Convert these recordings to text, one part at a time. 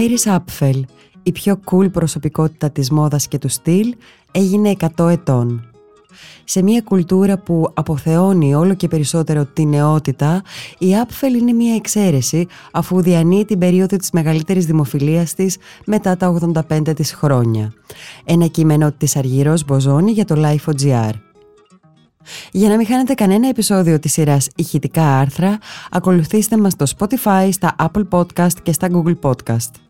Iris Apfel, η πιο cool προσωπικότητα της μόδας και του στυλ, έγινε 100 ετών. Σε μια κουλτούρα που αποθεώνει όλο και περισσότερο τη νεότητα, η Apfel είναι μια εξαίρεση αφού διανύει την περίοδο της μεγαλύτερης δημοφιλίας της μετά τα 85 της χρόνια. Ένα κείμενο της Αργυρός Μποζόνη για το Life.gr. Για να μην χάνετε κανένα επεισόδιο της σειράς ηχητικά άρθρα, ακολουθήστε μας στο Spotify, στα Apple Podcast και στα Google Podcast.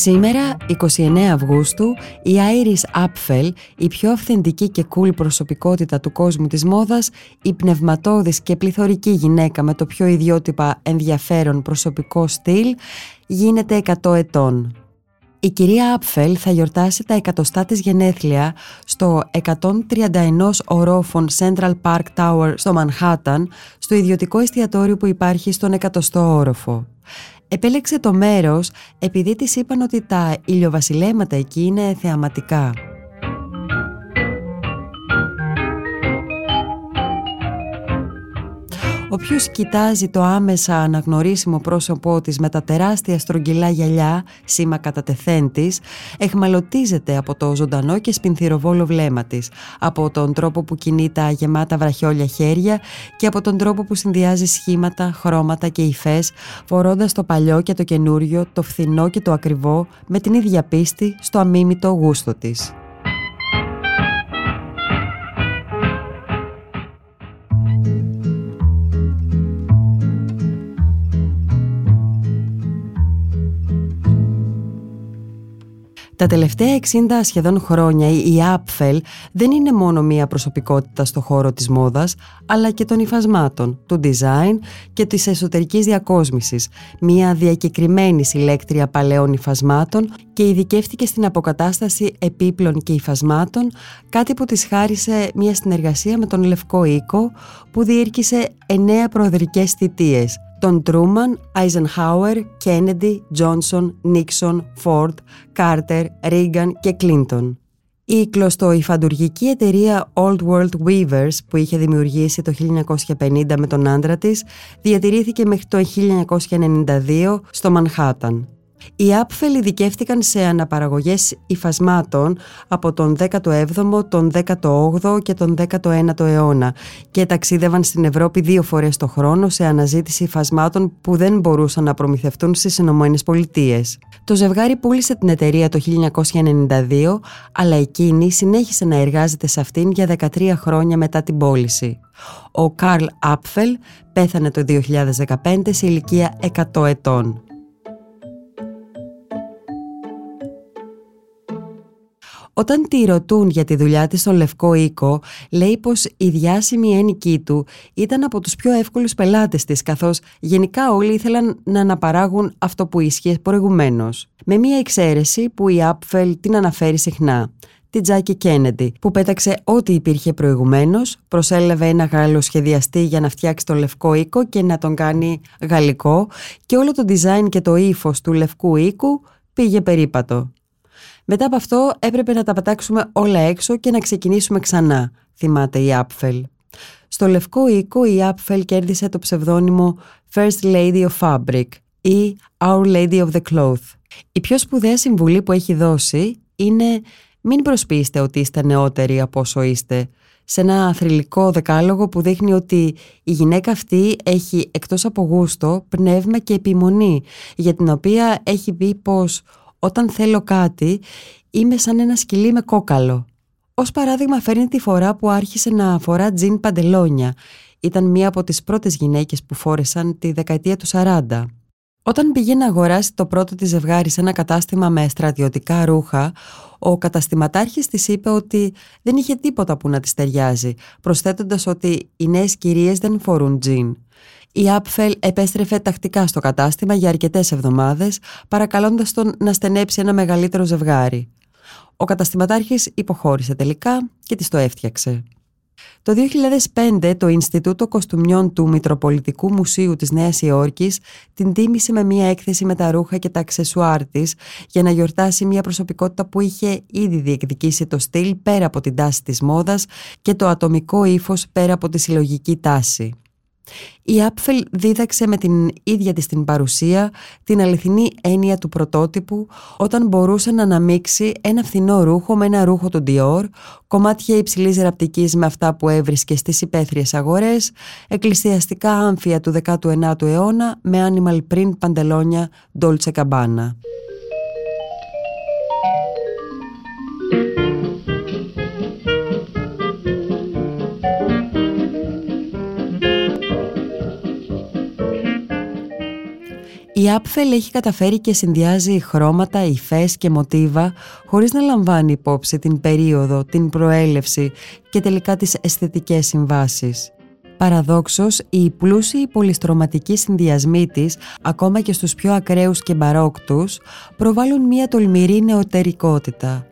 Σήμερα, 29 Αυγούστου, η Iris Apfel, η πιο αυθεντική και cool προσωπικότητα του κόσμου της μόδας, η πνευματώδης και πληθωρική γυναίκα με το πιο ιδιότυπα ενδιαφέρον προσωπικό στυλ, γίνεται 100 ετών. Η κυρία Άπφελ θα γιορτάσει τα εκατοστά της γενέθλια στο 131 ορόφων Central Park Tower στο Μανχάταν, στο ιδιωτικό εστιατόριο που υπάρχει στον εκατοστό όροφο. Επέλεξε το μέρος επειδή της είπαν ότι τα ηλιοβασιλέματα εκεί είναι θεαματικά. Όποιος κοιτάζει το άμεσα αναγνωρίσιμο πρόσωπό της με τα τεράστια στρογγυλά γυαλιά, σήμα κατά τεθέν της, εχμαλωτίζεται από το ζωντανό και σπινθυροβόλο βλέμμα της, από τον τρόπο που κινεί τα γεμάτα βραχιόλια χέρια και από τον τρόπο που συνδυάζει σχήματα, χρώματα και υφές, φορώντας το παλιό και το καινούριο, το φθηνό και το ακριβό, με την ίδια πίστη στο αμίμητο γούστο της. Τα τελευταία 60 σχεδόν χρόνια η Apfel δεν είναι μόνο μία προσωπικότητα στο χώρο της μόδας, αλλά και των υφασμάτων, του design και της εσωτερικής διακόσμησης, μία διακεκριμένη συλλέκτρια παλαιών υφασμάτων και ειδικεύτηκε στην αποκατάσταση επίπλων και υφασμάτων, κάτι που της χάρισε μία συνεργασία με τον Λευκό Οίκο που διήρκησε εννέα προεδρικές θητείες, τον Τρούμαν, Άιζενχάουερ, Κέννεντι, Τζόνσον, Νίξον, Φόρντ, Κάρτερ, Ρίγκαν και Κλίντον. Η κλωστοϊφαντουργική εταιρεία Old World Weavers που είχε δημιουργήσει το 1950 με τον άντρα της διατηρήθηκε μέχρι το 1992 στο Μανχάταν. Οι Άπφελ ειδικεύτηκαν σε αναπαραγωγές υφασμάτων από τον 17ο, τον 18ο και τον 19ο αιώνα και ταξίδευαν στην Ευρώπη δύο φορές το χρόνο σε αναζήτηση υφασμάτων που δεν μπορούσαν να προμηθευτούν στις Ηνωμένες Πολιτείες. Το ζευγάρι πούλησε την εταιρεία το 1992, αλλά εκείνη συνέχισε να εργάζεται σε αυτήν για 13 χρόνια μετά την πώληση. Ο Καρλ Άπφελ πέθανε το 2015 σε ηλικία 100 ετών. Όταν τη ρωτούν για τη δουλειά της στον Λευκό Οίκο, λέει πως η διάσημη ένικη του ήταν από τους πιο εύκολους πελάτες της, καθώς γενικά όλοι ήθελαν να αναπαράγουν αυτό που ίσχυε προηγουμένως. Με μία εξαίρεση που η Άπφελ την αναφέρει συχνά την Τζάκη Κέννεντι, που πέταξε ό,τι υπήρχε προηγουμένως, προσέλαβε ένα Γάλλο σχεδιαστή για να φτιάξει το λευκό οίκο και να τον κάνει γαλλικό, και όλο το design και το ύφος του λευκού οίκου πήγε περίπατο. Μετά από αυτό έπρεπε να τα πετάξουμε όλα έξω και να ξεκινήσουμε ξανά, θυμάται η Άπφελ. Στο Λευκό Οίκο η Άπφελ κέρδισε το ψευδόνυμο First Lady of Fabric ή Our Lady of the Cloth. Η πιο σπουδαία συμβουλή που έχει δώσει είναι μην προσποιήσετε ότι είστε νεότεροι από όσο είστε σε ένα θρηλυκό δεκάλογο που δείχνει ότι η γυναίκα αυτή έχει εκτός από γούστο πνεύμα και επιμονή για την οποία έχει πει πως όταν θέλω κάτι, είμαι σαν ένα σκυλί με κόκαλο. Ω παράδειγμα, φέρνει τη φορά που άρχισε να φορά τζιν παντελόνια. Ήταν μία από τις πρώτες γυναίκες που φόρεσαν τη δεκαετία του 40. Όταν πήγε να αγοράσει το πρώτο της ζευγάρι σε ένα κατάστημα με στρατιωτικά ρούχα, ο καταστηματάρχης της είπε ότι δεν είχε τίποτα που να της ταιριάζει, προσθέτοντας ότι οι νέες κυρίες δεν φορούν τζιν. Η Άπφελ επέστρεφε τακτικά στο κατάστημα για αρκετές εβδομάδες, παρακαλώντας τον να στενέψει ένα μεγαλύτερο ζευγάρι. Ο καταστηματάρχης υποχώρησε τελικά και της το έφτιαξε. Το 2005 το Ινστιτούτο Κοστούμιών του Μητροπολιτικού Μουσείου της Νέας Υόρκης την τίμησε με μια έκθεση με τα ρούχα και τα αξεσουάρ της για να γιορτάσει μια προσωπικότητα που είχε ήδη διεκδικήσει το στυλ πέρα από την τάση της μόδας και το ατομικό ύφος πέρα από τη συλλογική τάση. Η Άπφελ δίδαξε με την ίδια της την παρουσία την αληθινή έννοια του πρωτότυπου όταν μπορούσε να αναμίξει ένα φθηνό ρούχο με ένα ρούχο του Dior, κομμάτια υψηλής ραπτικής με αυτά που έβρισκε στις υπαίθριες αγορές, εκκλησιαστικά άμφια του 19ου αιώνα με animal print παντελόνια Dolce Gabbana. Η Άπφελ έχει καταφέρει και συνδυάζει χρώματα, υφές και μοτίβα χωρίς να λαμβάνει υπόψη την περίοδο, την προέλευση και τελικά τις αισθητικές συμβάσεις. Παραδόξως, οι πλούσιοι πολυστρωματικοί συνδυασμοί της, ακόμα και στους πιο ακραίους και μπαρόκτους, προβάλλουν μια τολμηρή νεωτερικότητα.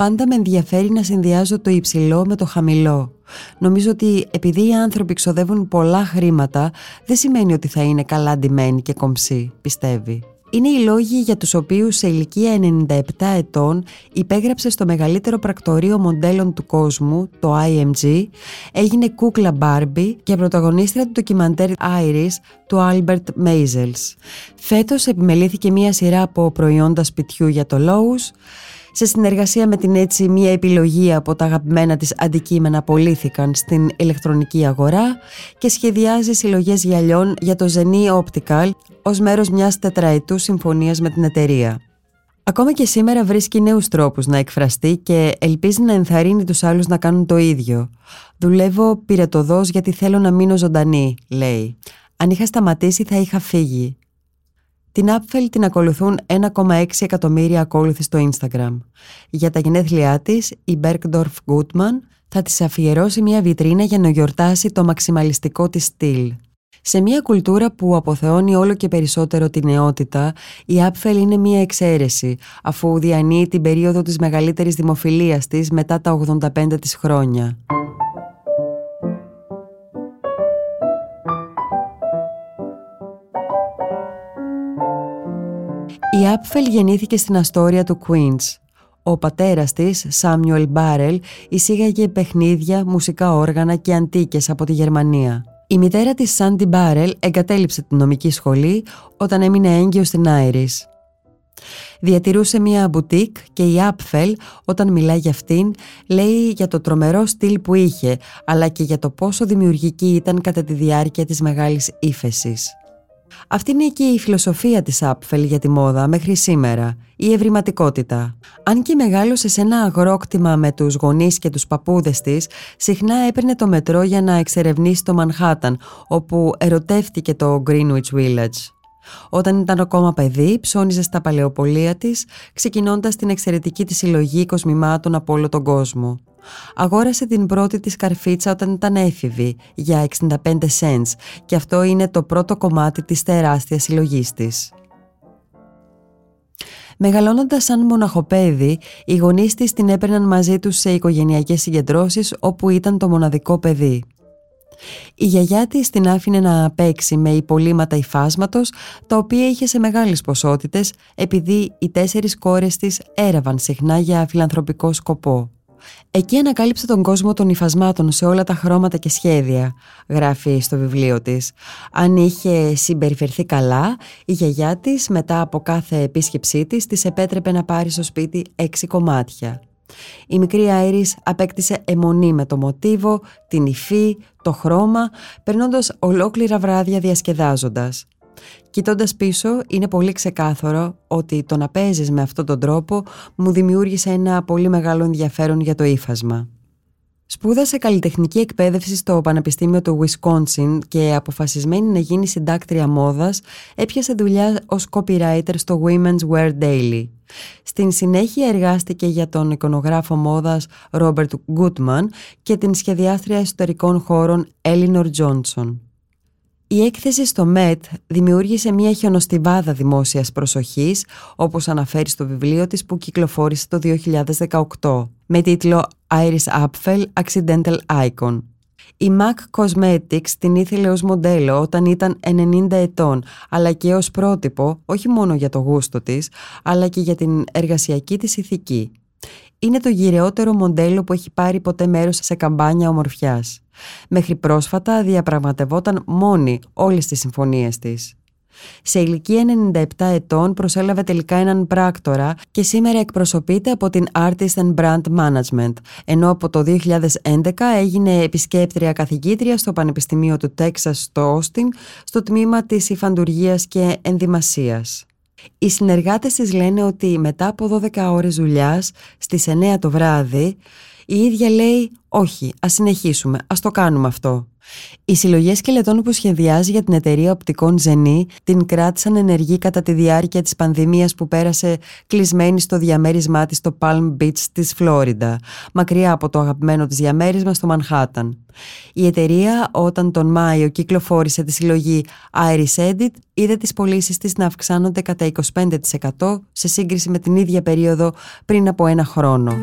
Πάντα με ενδιαφέρει να συνδυάζω το υψηλό με το χαμηλό. Νομίζω ότι επειδή οι άνθρωποι ξοδεύουν πολλά χρήματα, δεν σημαίνει ότι θα είναι καλά ντυμένοι και κομψοί, πιστεύει. Είναι οι λόγοι για τους οποίους σε ηλικία 97 ετών υπέγραψε στο μεγαλύτερο πρακτορείο μοντέλων του κόσμου, το IMG, έγινε κούκλα Barbie και πρωταγωνίστρια του ντοκιμαντέρ Iris του Albert Maisels. Φέτος επιμελήθηκε μία σειρά από προϊόντα σπιτιού για το Lowe's, σε συνεργασία με την έτσι μια επιλογή από τα αγαπημένα της αντικείμενα πωλήθηκαν στην ηλεκτρονική αγορά και σχεδιάζει συλλογές γυαλιών για το Zeni Optical ως μέρος μιας τετραετούς συμφωνίας με την εταιρεία. Ακόμα και σήμερα βρίσκει νέους τρόπους να εκφραστεί και ελπίζει να ενθαρρύνει τους άλλους να κάνουν το ίδιο. «Δουλεύω πυρετοδός γιατί θέλω να μείνω ζωντανή», λέει. «Αν είχα σταματήσει θα είχα φύγει. Την Apfel την ακολουθούν 1,6 εκατομμύρια ακόλουθοι στο Instagram. Για τα γενέθλιά της, η Bergdorf Goodman θα της αφιερώσει μια βιτρίνα για να γιορτάσει το μαξιμαλιστικό της στυλ. Σε μια κουλτούρα που αποθεώνει όλο και περισσότερο τη νεότητα, η Apfel είναι μια εξαίρεση, αφού διανύει την περίοδο της μεγαλύτερης δημοφιλίας της μετά τα 85 της χρόνια. Η Άπφελ γεννήθηκε στην Αστόρια του Queens. Ο πατέρας της, Σάμιουελ Μπάρελ, εισήγαγε παιχνίδια, μουσικά όργανα και αντίκες από τη Γερμανία. Η μητέρα της, Σάντι Μπάρελ, εγκατέλειψε την νομική σχολή όταν έμεινε έγκυος στην Άιρις. Διατηρούσε μια μπουτίκ και η Άπφελ, όταν μιλάει για αυτήν, λέει για το τρομερό στυλ που είχε, αλλά και για το πόσο δημιουργική ήταν κατά τη διάρκεια της μεγάλης ύφεσης. Αυτή είναι και η φιλοσοφία της Apfel για τη μόδα μέχρι σήμερα, η ευρηματικότητα. Αν και μεγάλωσε σε ένα αγρόκτημα με τους γονείς και τους παππούδες της, συχνά έπαιρνε το μετρό για να εξερευνήσει το Μανχάταν, όπου ερωτεύτηκε το Greenwich Village. Όταν ήταν ακόμα παιδί, ψώνιζε στα παλαιοπολία της, ξεκινώντας την εξαιρετική της συλλογή κοσμημάτων από όλο τον κόσμο. Αγόρασε την πρώτη της καρφίτσα όταν ήταν έφηβη για 65 cents και αυτό είναι το πρώτο κομμάτι της τεράστιας συλλογής της. Μεγαλώνοντας σαν μοναχοπέδι, οι γονείς της την έπαιρναν μαζί τους σε οικογενειακές συγκεντρώσεις όπου ήταν το μοναδικό παιδί. Η γιαγιά της την άφηνε να παίξει με υπολείμματα υφάσματος, τα οποία είχε σε μεγάλες ποσότητες, επειδή οι τέσσερις κόρες της έραβαν συχνά για φιλανθρωπικό σκοπό. Εκεί ανακάλυψε τον κόσμο των υφασμάτων σε όλα τα χρώματα και σχέδια, γράφει στο βιβλίο της. Αν είχε συμπεριφερθεί καλά, η γιαγιά της μετά από κάθε επίσκεψή της της επέτρεπε να πάρει στο σπίτι έξι κομμάτια. Η μικρή Άιρις απέκτησε αιμονή με το μοτίβο, την υφή, το χρώμα, περνώντας ολόκληρα βράδια διασκεδάζοντας. Κοιτώντας πίσω, είναι πολύ ξεκάθαρο ότι το να παίζεις με αυτόν τον τρόπο μου δημιούργησε ένα πολύ μεγάλο ενδιαφέρον για το ύφασμα. Σπούδασε καλλιτεχνική εκπαίδευση στο Πανεπιστήμιο του Wisconsin και αποφασισμένη να γίνει συντάκτρια μόδας, έπιασε δουλειά ως copywriter στο Women's Wear Daily. Στην συνέχεια εργάστηκε για τον εικονογράφο μόδας Robert Goodman και την σχεδιάστρια εσωτερικών χώρων Eleanor Johnson. Η έκθεση στο ΜΕΤ δημιούργησε μια χιονοστιβάδα δημόσιας προσοχής, όπως αναφέρει στο βιβλίο της που κυκλοφόρησε το 2018, με τίτλο «Iris Apfel Accidental Icon». Η MAC Cosmetics την ήθελε ως μοντέλο όταν ήταν 90 ετών, αλλά και ως πρότυπο, όχι μόνο για το γούστο της, αλλά και για την εργασιακή της ηθική. Είναι το γυρεότερο μοντέλο που έχει πάρει ποτέ μέρος σε καμπάνια ομορφιάς. Μέχρι πρόσφατα διαπραγματευόταν μόνη όλες τις συμφωνίες της. Σε ηλικία 97 ετών προσέλαβε τελικά έναν πράκτορα και σήμερα εκπροσωπείται από την Artist and Brand Management, ενώ από το 2011 έγινε επισκέπτρια καθηγήτρια στο Πανεπιστημίο του Τέξας στο Όστιν, στο τμήμα της υφαντουργίας και ενδυμασίας. Οι συνεργάτες της λένε ότι μετά από 12 ώρες δουλειάς στις 9 το βράδυ η ίδια λέει όχι, ας συνεχίσουμε, ας το κάνουμε αυτό. Οι συλλογές σκελετών που σχεδιάζει για την εταιρεία οπτικών Ζενή την κράτησαν ενεργή κατά τη διάρκεια της πανδημίας που πέρασε κλεισμένη στο διαμέρισμά της στο Palm Beach της Φλόριντα, μακριά από το αγαπημένο της διαμέρισμα στο Μανχάταν. Η εταιρεία όταν τον Μάιο κυκλοφόρησε τη συλλογή Iris Edit είδε τις πωλήσεις της να αυξάνονται κατά 25% σε σύγκριση με την ίδια περίοδο πριν από ένα χρόνο.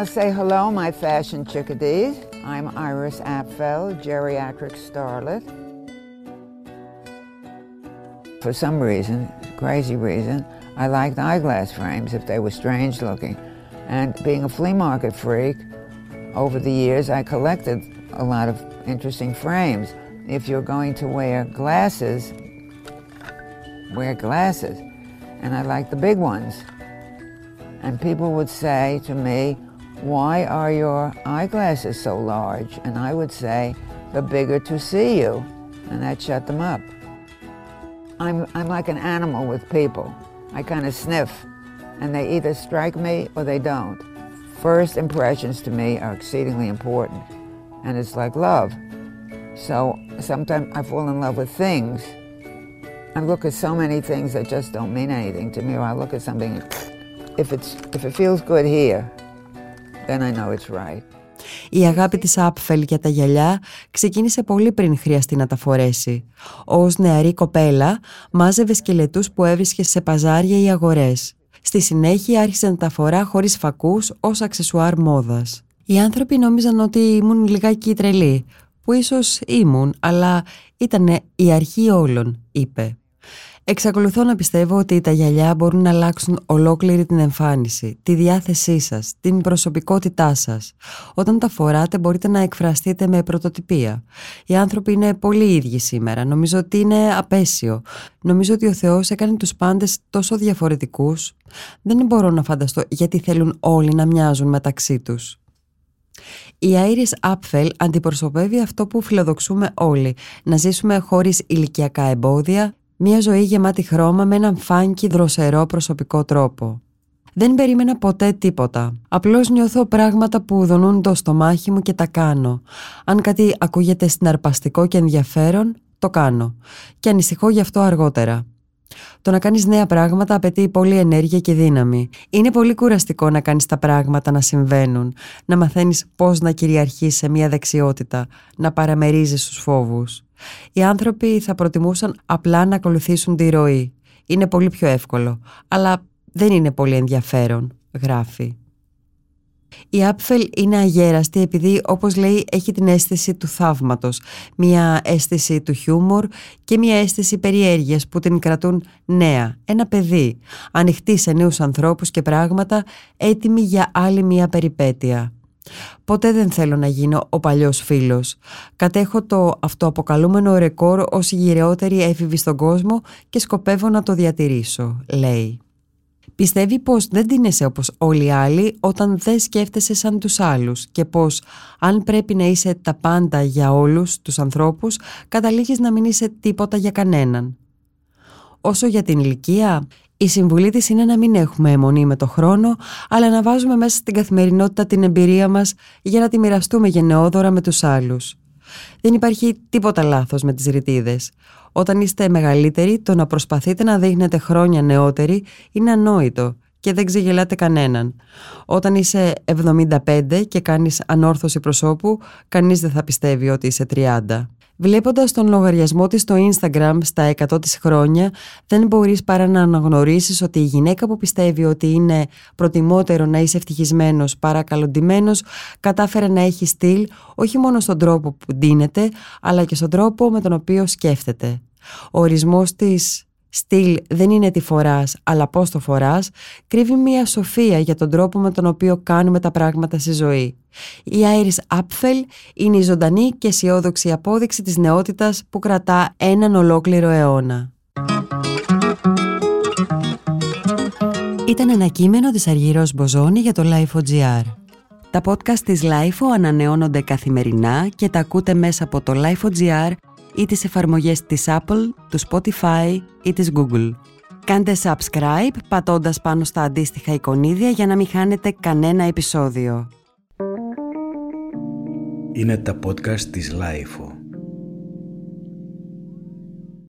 I'll say hello, my fashion chickadees. I'm Iris Apfel, geriatric starlet. For some reason, crazy reason, I liked eyeglass frames if they were strange looking. And being a flea market freak, over the years I collected a lot of interesting frames. If you're going to wear glasses, wear glasses. And I like the big ones. And people would say to me, why are your eyeglasses so large? And I would say, the bigger to see you. And that shut them up. I'm, I'm like an animal with people. I kind of sniff, and they either strike me or they don't. First impressions to me are exceedingly important, and it's like love. So sometimes I fall in love with things. I look at so many things that just don't mean anything to me, or I look at something, if, it's, if it feels good here, then I know it's right. Η αγάπη της Άπφελ για τα γυαλιά ξεκίνησε πολύ πριν χρειαστεί να τα φορέσει. Ως νεαρή κοπέλα μάζευε σκελετούς που έβρισκε σε παζάρια ή αγορές. Στη συνέχεια άρχισε να τα φορά χωρίς φακούς ως αξεσουάρ μόδας. Οι άνθρωποι νόμιζαν ότι ήμουν λιγάκι τρελή, που ίσως ήμουν, αλλά ήταν η αρχή όλων, είπε. Εξακολουθώ να πιστεύω ότι τα γυαλιά μπορούν να αλλάξουν ολόκληρη την εμφάνιση, τη διάθεσή σας, την προσωπικότητά σας. Όταν τα φοράτε μπορείτε να εκφραστείτε με πρωτοτυπία. Οι άνθρωποι είναι πολύ ίδιοι σήμερα. Νομίζω ότι είναι απέσιο. Νομίζω ότι ο Θεός έκανε τους πάντες τόσο διαφορετικούς. Δεν μπορώ να φανταστώ γιατί θέλουν όλοι να μοιάζουν μεταξύ τους. Η Iris Apfel αντιπροσωπεύει αυτό που φιλοδοξούμε όλοι, να ζήσουμε χωρίς ηλικιακά εμπόδια, μια ζωή γεμάτη χρώμα με έναν φάνκι δροσερό προσωπικό τρόπο. Δεν περίμενα ποτέ τίποτα. Απλώς νιώθω πράγματα που δονούν το στομάχι μου και τα κάνω. Αν κάτι ακούγεται συναρπαστικό και ενδιαφέρον, το κάνω. Και ανησυχώ γι' αυτό αργότερα. Το να κάνεις νέα πράγματα απαιτεί πολλή ενέργεια και δύναμη. Είναι πολύ κουραστικό να κάνεις τα πράγματα να συμβαίνουν, να μαθαίνεις πώς να κυριαρχείς σε μια δεξιότητα, να παραμερίζεις τους φόβους. Οι άνθρωποι θα προτιμούσαν απλά να ακολουθήσουν τη ροή. Είναι πολύ πιο εύκολο, αλλά δεν είναι πολύ ενδιαφέρον, γράφει. Η Άπφελ είναι αγέραστη επειδή όπως λέει έχει την αίσθηση του θαύματος, μια αίσθηση του χιούμορ και μια αίσθηση περιέργειας που την κρατούν νέα, ένα παιδί, ανοιχτή σε νέους ανθρώπους και πράγματα, έτοιμη για άλλη μια περιπέτεια. Ποτέ δεν θέλω να γίνω ο παλιός φίλος. Κατέχω το αυτοαποκαλούμενο ρεκόρ ως η γυρεότερη έφηβη στον κόσμο και σκοπεύω να το διατηρήσω, λέει. Πιστεύει πως δεν τίνεσαι όπως όλοι οι άλλοι όταν δεν σκέφτεσαι σαν τους άλλους και πως αν πρέπει να είσαι τα πάντα για όλους τους ανθρώπους καταλήγεις να μην είσαι τίποτα για κανέναν. Όσο για την ηλικία, η συμβουλή της είναι να μην έχουμε αιμονή με το χρόνο, αλλά να βάζουμε μέσα στην καθημερινότητα την εμπειρία μας για να τη μοιραστούμε γενναιόδωρα με τους άλλους. Δεν υπάρχει τίποτα λάθος με τις ρητίδες. Όταν είστε μεγαλύτεροι, το να προσπαθείτε να δείχνετε χρόνια νεότεροι είναι ανόητο και δεν ξεγελάτε κανέναν. Όταν είσαι 75 και κάνεις ανόρθωση προσώπου, κανείς δεν θα πιστεύει ότι είσαι 30. Βλέποντας τον λογαριασμό της στο Instagram στα 100 της χρόνια, δεν μπορείς παρά να αναγνωρίσεις ότι η γυναίκα που πιστεύει ότι είναι προτιμότερο να είσαι ευτυχισμένος παρά καλοντημένος, κατάφερε να έχει στυλ όχι μόνο στον τρόπο που ντύνεται, αλλά και στον τρόπο με τον οποίο σκέφτεται. Ο ορισμός της στυλ δεν είναι τι φοράς, αλλά πώς το φοράς, κρύβει μια σοφία για τον τρόπο με τον οποίο κάνουμε τα πράγματα στη ζωή. Η Iris Apfel είναι η ζωντανή και αισιόδοξη απόδειξη της νεότητας που κρατά έναν ολόκληρο αιώνα. Ήταν ένα κείμενο της Αργυρός Μποζόνη για το Life.gr. Τα podcast της Life ανανεώνονται καθημερινά και τα ακούτε μέσα από το Life.gr ή τις εφαρμογές της Apple, του Spotify ή της Google. Κάντε subscribe πατώντας πάνω στα αντίστοιχα εικονίδια για να μην χάνετε κανένα επεισόδιο. Είναι τα podcast της Lifeo.